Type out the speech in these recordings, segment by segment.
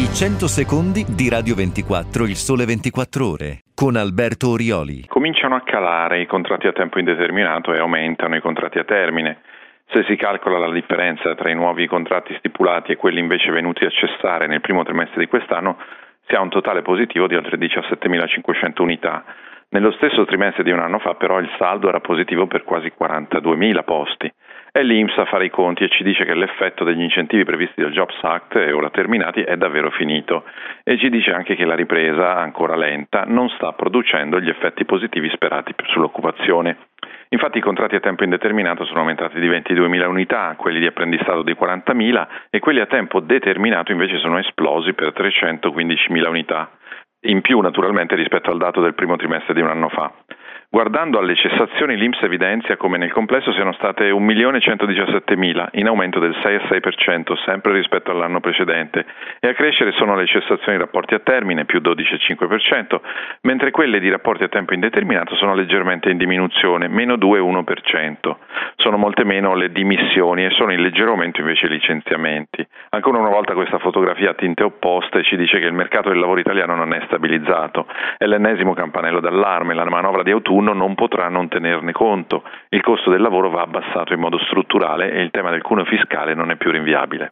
I 100 secondi di Radio 24, il sole 24 ore, con Alberto Orioli. Cominciano a calare i contratti a tempo indeterminato e aumentano i contratti a termine. Se si calcola la differenza tra i nuovi contratti stipulati e quelli invece venuti a cessare nel primo trimestre di quest'anno, si ha un totale positivo di oltre 17.500 unità. Nello stesso trimestre di un anno fa però il saldo era positivo per quasi 42.000 posti. È l'Inps a fare i conti e ci dice che l'effetto degli incentivi previsti dal Jobs Act e ora terminati è davvero finito e ci dice anche che la ripresa, ancora lenta, non sta producendo gli effetti positivi sperati sull'occupazione. Infatti i contratti a tempo indeterminato sono aumentati di 22.000 unità, quelli di apprendistato di 40.000 e quelli a tempo determinato invece sono esplosi per 315.000 unità, in più naturalmente rispetto al dato del primo trimestre di un anno fa. Guardando alle cessazioni, l'Inps evidenzia come nel complesso siano state 1.117.000, in aumento del 6,6%, sempre rispetto all'anno precedente, e a crescere sono le cessazioni rapporti a termine, più 12,5%, mentre quelle di rapporti a tempo indeterminato sono leggermente in diminuzione, meno 2,1%. Sono molte meno le dimissioni e sono in leggero aumento invece i licenziamenti. Ancora una volta questa fotografia a tinte opposte ci dice che il mercato del lavoro italiano non è stabilizzato. È l'ennesimo campanello d'allarme, la manovra di autunno autunno non potrà non tenerne conto. Il costo del lavoro va abbassato in modo strutturale e il tema del cuneo fiscale non è più rinviabile.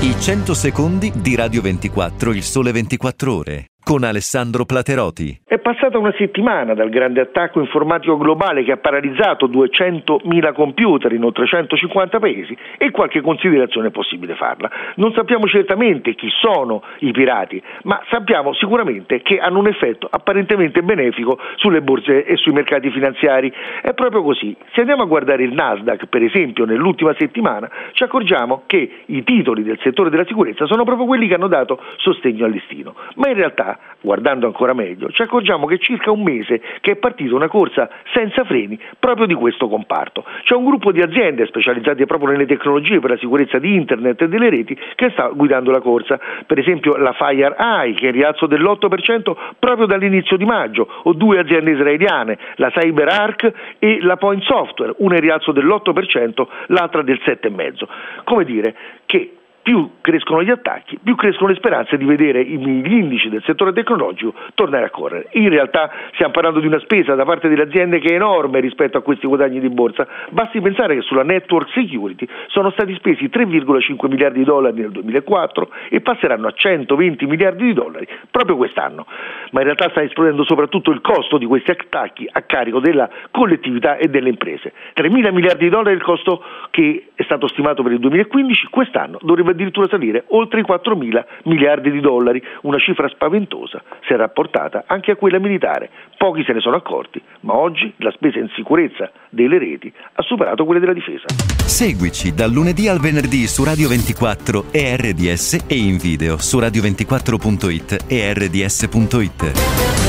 I 100 secondi di Radio 24, il sole 24 ore con Alessandro Plateroti. È passata una settimana dal grande attacco informatico globale che ha paralizzato 200.000 computer in oltre 150 paesi e qualche considerazione è possibile farla. Non sappiamo certamente chi sono i pirati, ma sappiamo sicuramente che hanno un effetto apparentemente benefico sulle borse e sui mercati finanziari. È proprio così. Se andiamo a guardare il Nasdaq, per esempio, nell'ultima settimana, ci accorgiamo che i titoli del settore della sicurezza sono proprio quelli che hanno dato sostegno al listino. Ma in realtà guardando ancora meglio, ci accorgiamo che circa un mese che è partita una corsa senza freni proprio di questo comparto. C'è un gruppo di aziende specializzate proprio nelle tecnologie per la sicurezza di internet e delle reti che sta guidando la corsa, per esempio la FireEye che è in rialzo dell'8% proprio dall'inizio di maggio, o due aziende israeliane, la CyberArk e la Point Software, una in rialzo dell'8%, l'altra del 7,5%. Come dire che più crescono gli attacchi, più crescono le speranze di vedere gli indici del settore tecnologico tornare a correre. In realtà stiamo parlando di una spesa da parte delle aziende che è enorme rispetto a questi guadagni di borsa. Basti pensare che sulla network security sono stati spesi 3,5 miliardi di dollari nel 2004 e passeranno a 120 miliardi di dollari proprio quest'anno. Ma in realtà sta esplodendo soprattutto il costo di questi attacchi a carico della collettività e delle imprese. 3 mila miliardi di dollari è il costo che è stato stimato per il 2015, quest'anno dovrebbe addirittura salire oltre i 4 mila miliardi di dollari, una cifra spaventosa se rapportata anche a quella militare. Pochi se ne sono accorti, ma oggi la spesa in sicurezza delle reti ha superato quelle della difesa. Seguici dal lunedì al venerdì su Radio 24 e RDS e in video su radio24.it e rds.it.